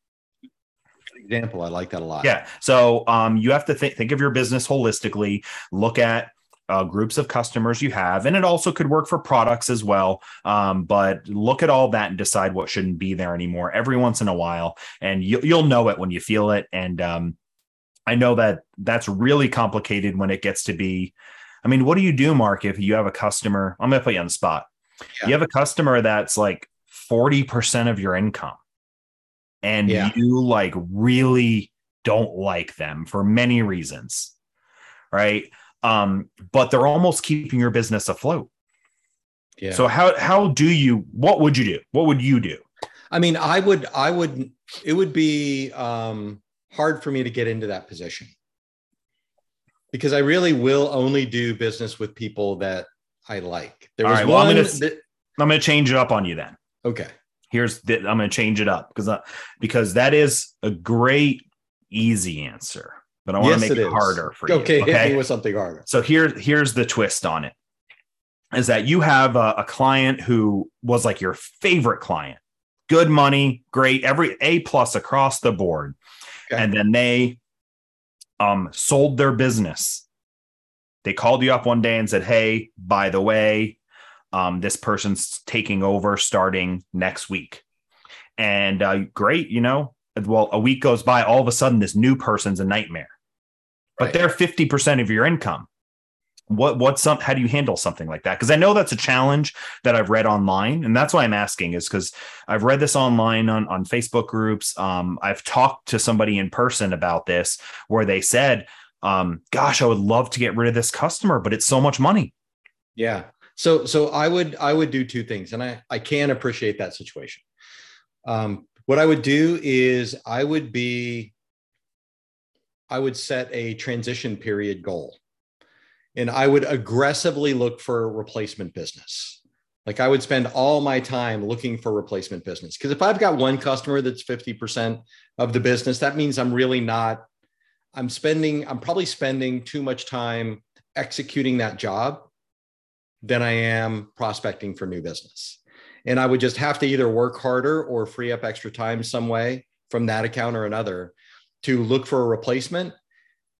example. I like that a lot. Yeah. So um, you have to th- think of your business holistically, look at uh, groups of customers you have, and it also could work for products as well. Um, but look at all that and decide what shouldn't be there anymore every once in a while, and you, will know it when you feel it. And um, I know that that's really complicated when it gets to be. I mean, what do you do, Mark, if you have a customer? I'm going to put you on the spot. Yeah. You have a customer that's like 40% of your income and yeah. you like really don't like them for many reasons right um but they're almost keeping your business afloat yeah so how how do you what would you do what would you do i mean i would i would it would be um hard for me to get into that position. Because i really will only do business with people that i like. There was right, well, I'm gonna, that, I'm gonna change it up on you then. Okay. Here's the, I'm going to change it up because uh, because that is a great easy answer, but I want yes, to make it, it harder for okay, you. Okay, hit me with something harder. So here here's the twist on it: is that you have a, a client who was like your favorite client, good money, great, every A plus across the board, okay. and then they um sold their business. They called you up one day and said, "Hey, by the way, um, this person's taking over starting next week. And uh, great, you know, well, a week goes by, all of a sudden, this new person's a nightmare, but right. they're 50% of your income. What, what's some, how do you handle something like that? Because I know that's a challenge that I've read online. And that's why I'm asking is because I've read this online on, on Facebook groups. Um, I've talked to somebody in person about this where they said, um, gosh, I would love to get rid of this customer, but it's so much money. Yeah. So so I would I would do two things, and I I can appreciate that situation. Um, what I would do is I would be I would set a transition period goal, and I would aggressively look for replacement business. Like I would spend all my time looking for replacement business because if I've got one customer that's 50% of the business, that means I'm really not, I'm spending, I'm probably spending too much time executing that job than I am prospecting for new business. And I would just have to either work harder or free up extra time some way from that account or another to look for a replacement.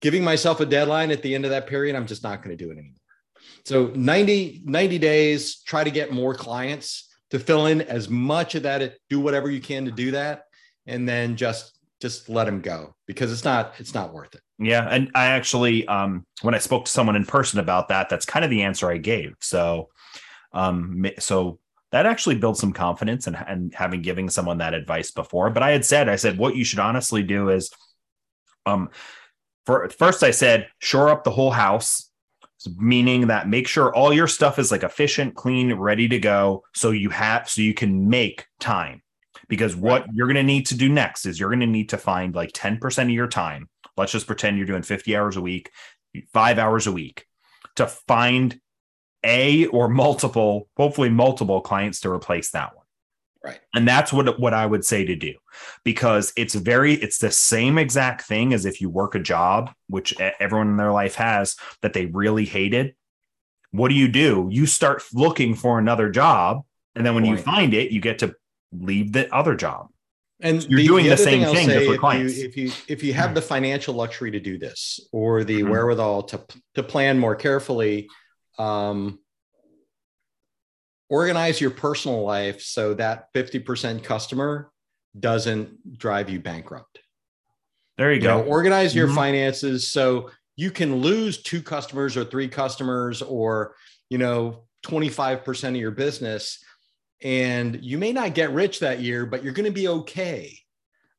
Giving myself a deadline at the end of that period, I'm just not going to do it anymore. So 90, 90 days, try to get more clients to fill in as much of that, do whatever you can to do that. And then just just let them go because it's not it's not worth it. Yeah, and I actually, um, when I spoke to someone in person about that, that's kind of the answer I gave. So, um, so that actually builds some confidence and and having giving someone that advice before. But I had said, I said, what you should honestly do is, um, for first I said, shore up the whole house, meaning that make sure all your stuff is like efficient, clean, ready to go, so you have so you can make time. Because what you're going to need to do next is you're going to need to find like 10% of your time let's just pretend you're doing 50 hours a week, five hours a week to find a or multiple, hopefully multiple clients to replace that one. Right. And that's what what I would say to do because it's very it's the same exact thing as if you work a job which everyone in their life has that they really hated. What do you do? You start looking for another job and then when Point. you find it, you get to leave the other job. And you're the, doing the, the same thing, thing with clients. You, if you if you have the financial luxury to do this or the mm-hmm. wherewithal to to plan more carefully, um, organize your personal life so that 50% customer doesn't drive you bankrupt. There you, you go. Know, organize your mm-hmm. finances so you can lose two customers or three customers or you know 25% of your business and you may not get rich that year but you're going to be okay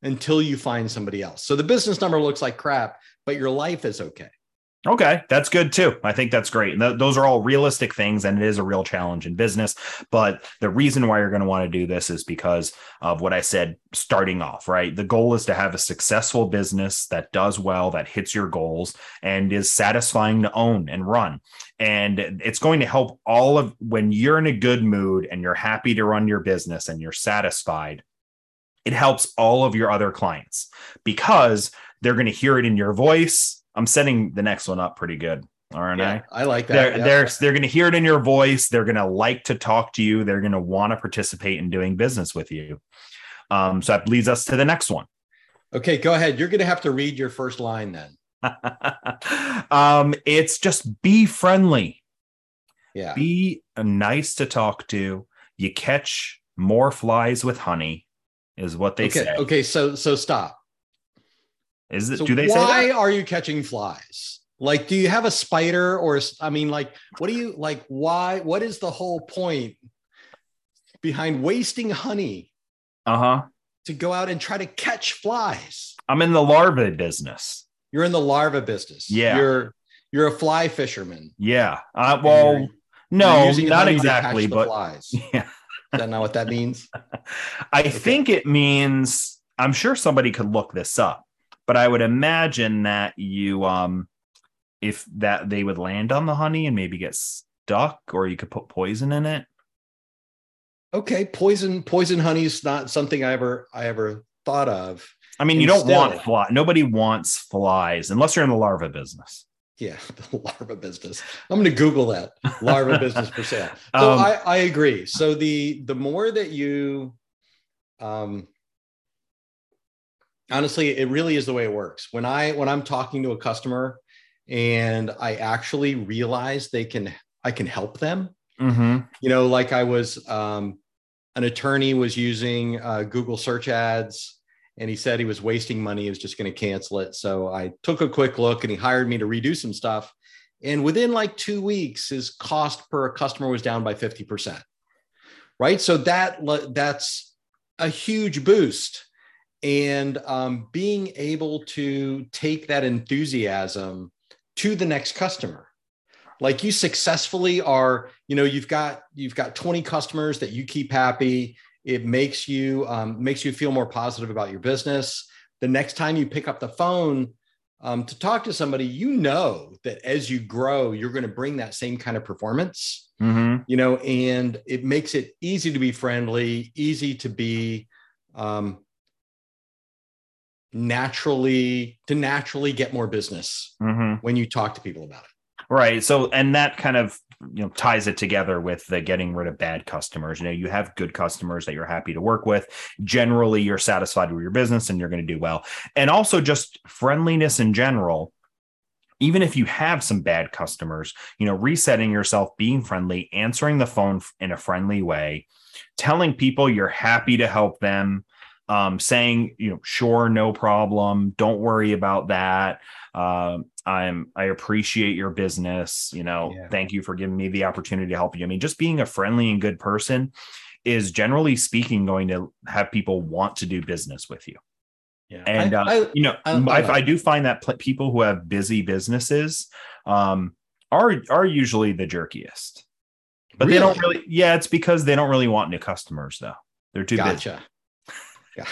until you find somebody else so the business number looks like crap but your life is okay Okay, that's good too. I think that's great. Th- those are all realistic things, and it is a real challenge in business. But the reason why you're going to want to do this is because of what I said starting off, right? The goal is to have a successful business that does well, that hits your goals, and is satisfying to own and run. And it's going to help all of when you're in a good mood and you're happy to run your business and you're satisfied. It helps all of your other clients because they're going to hear it in your voice I'm setting the next one up pretty good. Aren't yeah, I? I like that. They're yeah. they're they're going to hear it in your voice. They're going to like to talk to you. They're going to want to participate in doing business with you. Um, so that leads us to the next one. okay, go ahead. You're going to have to read your first line then. (laughs) um, it's just be friendly, Yeah. be nice to talk to. You catch more flies with honey, is what they okay. say. Okay. So so stop. Is it? So do they say why are you catching flies? Like, do you have a spider or I mean, like, what do you like? Why? What is the whole point behind wasting honey Uh huh. to go out and try to catch flies? I'm in the larva business. You're in the larva business. Yeah. You're you're a fly fisherman. Yeah. Uh, well, no, not honey to catch exactly, but flies. (laughs) yeah. Is that not what that means? (laughs) I think it means I'm sure somebody could look this up, but I would imagine that you um if that they would land on the honey and maybe get stuck or you could put poison in it. Okay, poison poison honey is not something I ever I ever thought of. I mean, you don't want fly. Nobody wants flies unless you're in the larva business. Yeah, (laughs) the larva business. I'm going to Google that larva business for sale. So (laughs) Um, I, I agree. So the the more that you, um, honestly, it really is the way it works. When I when I'm talking to a customer, and I actually realize they can I can help them. Mm-hmm. You know, like I was um, an attorney was using uh, Google search ads and he said he was wasting money. He was just going to cancel it. So I took a quick look and he hired me to redo some stuff. And within like two weeks, his cost per customer was down by 50%. Right. So that that's a huge boost. And um, being able to take that enthusiasm to the next customer. Like you successfully are you know you've got you've got 20 customers that you keep happy. It makes you um, makes you feel more positive about your business. The next time you pick up the phone um, to talk to somebody you know that as you grow you're going to bring that same kind of performance. Mm-hmm. you know and it makes it easy to be friendly easy to be um, naturally to naturally get more business Mm-hmm. when you talk to people about it Right. So, and that kind of you know ties it together with the getting rid of bad customers. You know, you have good customers that you're happy to work with. Generally, you're satisfied with your business and you're going to do well. And also just friendliness in general. Even if you have some bad customers, you know, resetting yourself, being friendly, answering the phone in a friendly way, telling people you're happy to help them, um, saying, you know, sure, no problem, don't worry about that. Um, I'm I appreciate your business. You know, Yeah. thank you for giving me the opportunity to help you. I mean, just being a friendly and good person is generally speaking going to have people want to do business with you. yeah And I- uh, I- you know, I- I, do find that pl- people who have busy businesses um, are are usually the jerkiest. But they don't really. Yeah, it's because they don't really want new customers though. They're too gotcha. Yeah.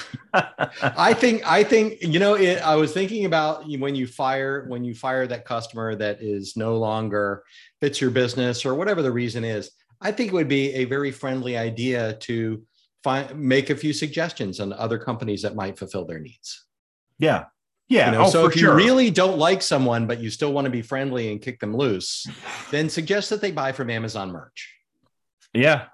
I think I think you know it. I was thinking about when you fire when you fire that customer that is no longer fits your business or whatever the reason is. I think it would be a very friendly idea to find make a few suggestions on other companies that might fulfill their needs. yeah, yeah. You know, oh, so if sure. you really don't like someone but you still want to be friendly and kick them loose, then suggest that they buy from Amazon merch. Yeah.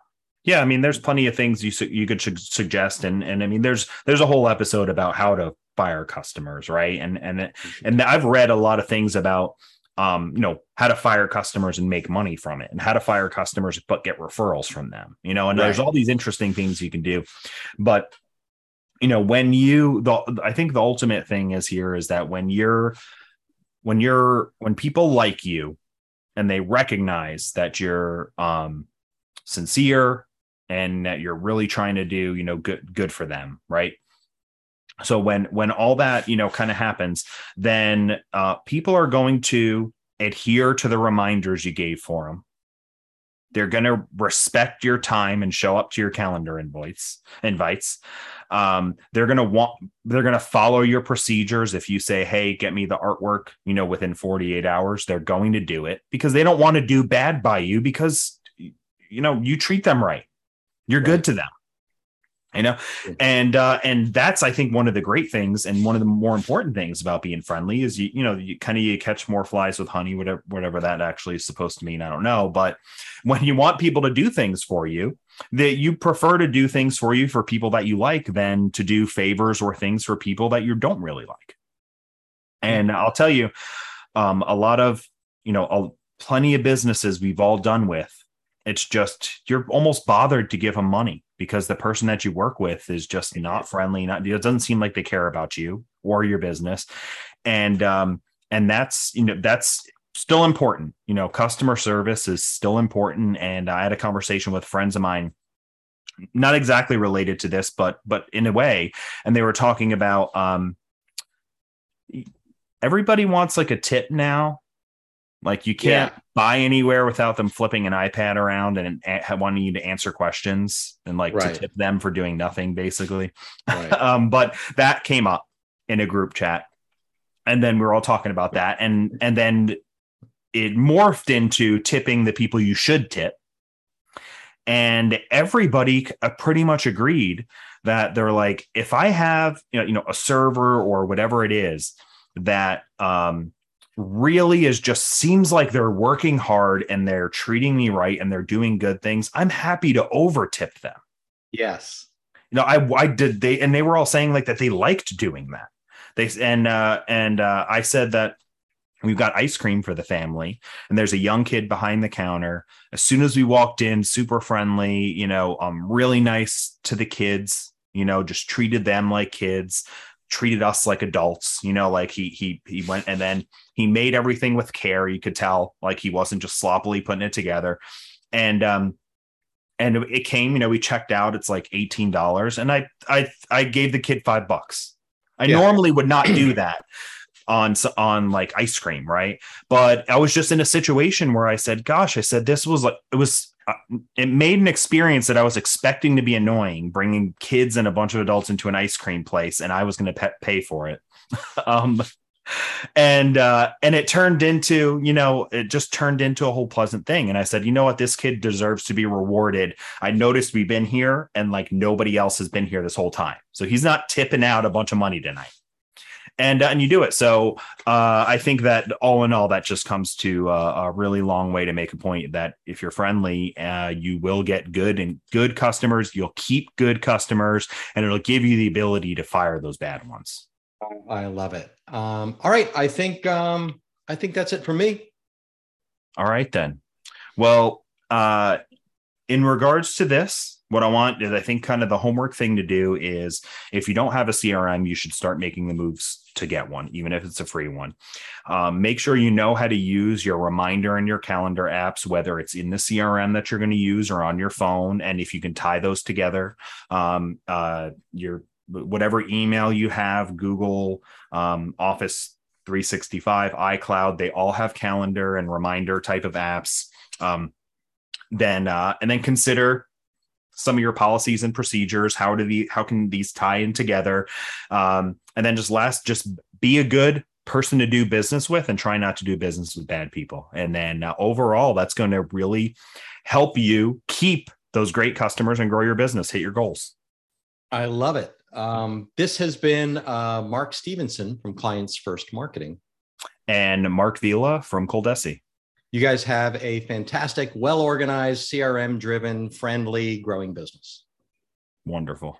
Yeah, I mean, there's plenty of things you su- you could su- suggest, and and I mean, there's there's a whole episode about how to fire customers, right? And and and I've read a lot of things about, um, you know, how to fire customers and make money from it, and how to fire customers but get referrals from them, you know. And there's all these interesting things you can do, but you know, when you the I think the ultimate thing is here is that when you're when you're when people like you and they recognize that you're um sincere and that you're really trying to do you know good good for them right? So when when all that you know kind of happens then uh, people are going to adhere to the reminders you gave for them they're going to respect your time and show up to your calendar invites invites. Um, they're going to want they're going to follow your procedures. If you say hey get me the artwork you know within 48 hours they're going to do it because they don't want to do bad by you because you know you treat them right you're right. good to them you know? And uh and that's i think one of the great things and one of the more important things about being friendly is you you know you kind of you catch more flies with honey whatever whatever that actually is supposed to mean i don't know. But when you want people to do things for you that you prefer to do things for you for people that you like than to do favors or things for people that you don't really like. And i'll tell you um a lot of you know a, plenty of businesses we've all done with it's just you're almost bothered to give them money because the person that you work with is just not friendly not it doesn't seem like they care about you or your business. And um and that's you know that's still important. You know customer service is still important. And i had a conversation with friends of mine not exactly related to this but but in a way and they were talking about um everybody wants like a tip now like you can't yeah. buy anywhere without them flipping an iPad around and wanting you to answer questions and like right. to tip them for doing nothing, basically. Right. (laughs) um, but that came up in a group chat, and then we are all talking about that, and and then it morphed into tipping the people you should tip, and everybody uh, pretty much agreed that they're like, if I have you know, you know a server or whatever it is that um really is just seems like they're working hard and they're treating me right and they're doing good things, I'm happy to overtip them. Yes. You know, I I did they and they were all saying like that they liked doing that. They and uh and uh I said that we've got ice cream for the family and there's a young kid behind the counter as soon as we walked in super friendly you know um really nice to the kids you know just treated them like kids treated us like adults you know like he he he went and then he made everything with care. You could tell like he wasn't just sloppily putting it together. And um and it came you know we checked out. It's like $18 and i i i gave the kid five bucks. I yeah. normally would not do that on on like ice cream right? But i was just in a situation where i said gosh i said this was like it was it made an experience that I was expecting to be annoying, bringing kids and a bunch of adults into an ice cream place, and I was going to pe- pay for it. (laughs) um, and uh, and it turned into, you know, it just turned into a whole pleasant thing. And I said, you know what, this kid deserves to be rewarded. I noticed we've been here, and like nobody else has been here this whole time, so he's not tipping out a bunch of money tonight and uh, and you do it. So uh, I think that all in all, that just comes to uh, a really long way to make a point that if you're friendly, uh, you will get good and good customers. You'll keep good customers, and it'll give you the ability to fire those bad ones. I love it. Um, all right, I think um, I think that's it for me. All right then. Well, uh, in regards to this, what I want is I think kind of the homework thing to do is if you don't have a CRM, you should start making the moves to get one, even if it's a free one. Um, make sure you know how to use your reminder and your calendar apps, whether it's in the CRM that you're going to use or on your phone. And if you can tie those together, um, uh, your whatever email you have, Google, um, Office 365, iCloud, they all have calendar and reminder type of apps. Um, then uh, and then consider some of your policies and procedures how do the how can these tie in together? Um, and then just last just be a good person to do business with and try not to do business with bad people. And then uh, overall that's going to really help you keep those great customers and grow your business hit your goals. I love it. Um, this has been uh, Mark Stephenson from clients first marketing. And Marc Vila from ColDesi you guys have a fantastic, well organized, CRM driven, friendly, growing business. Wonderful.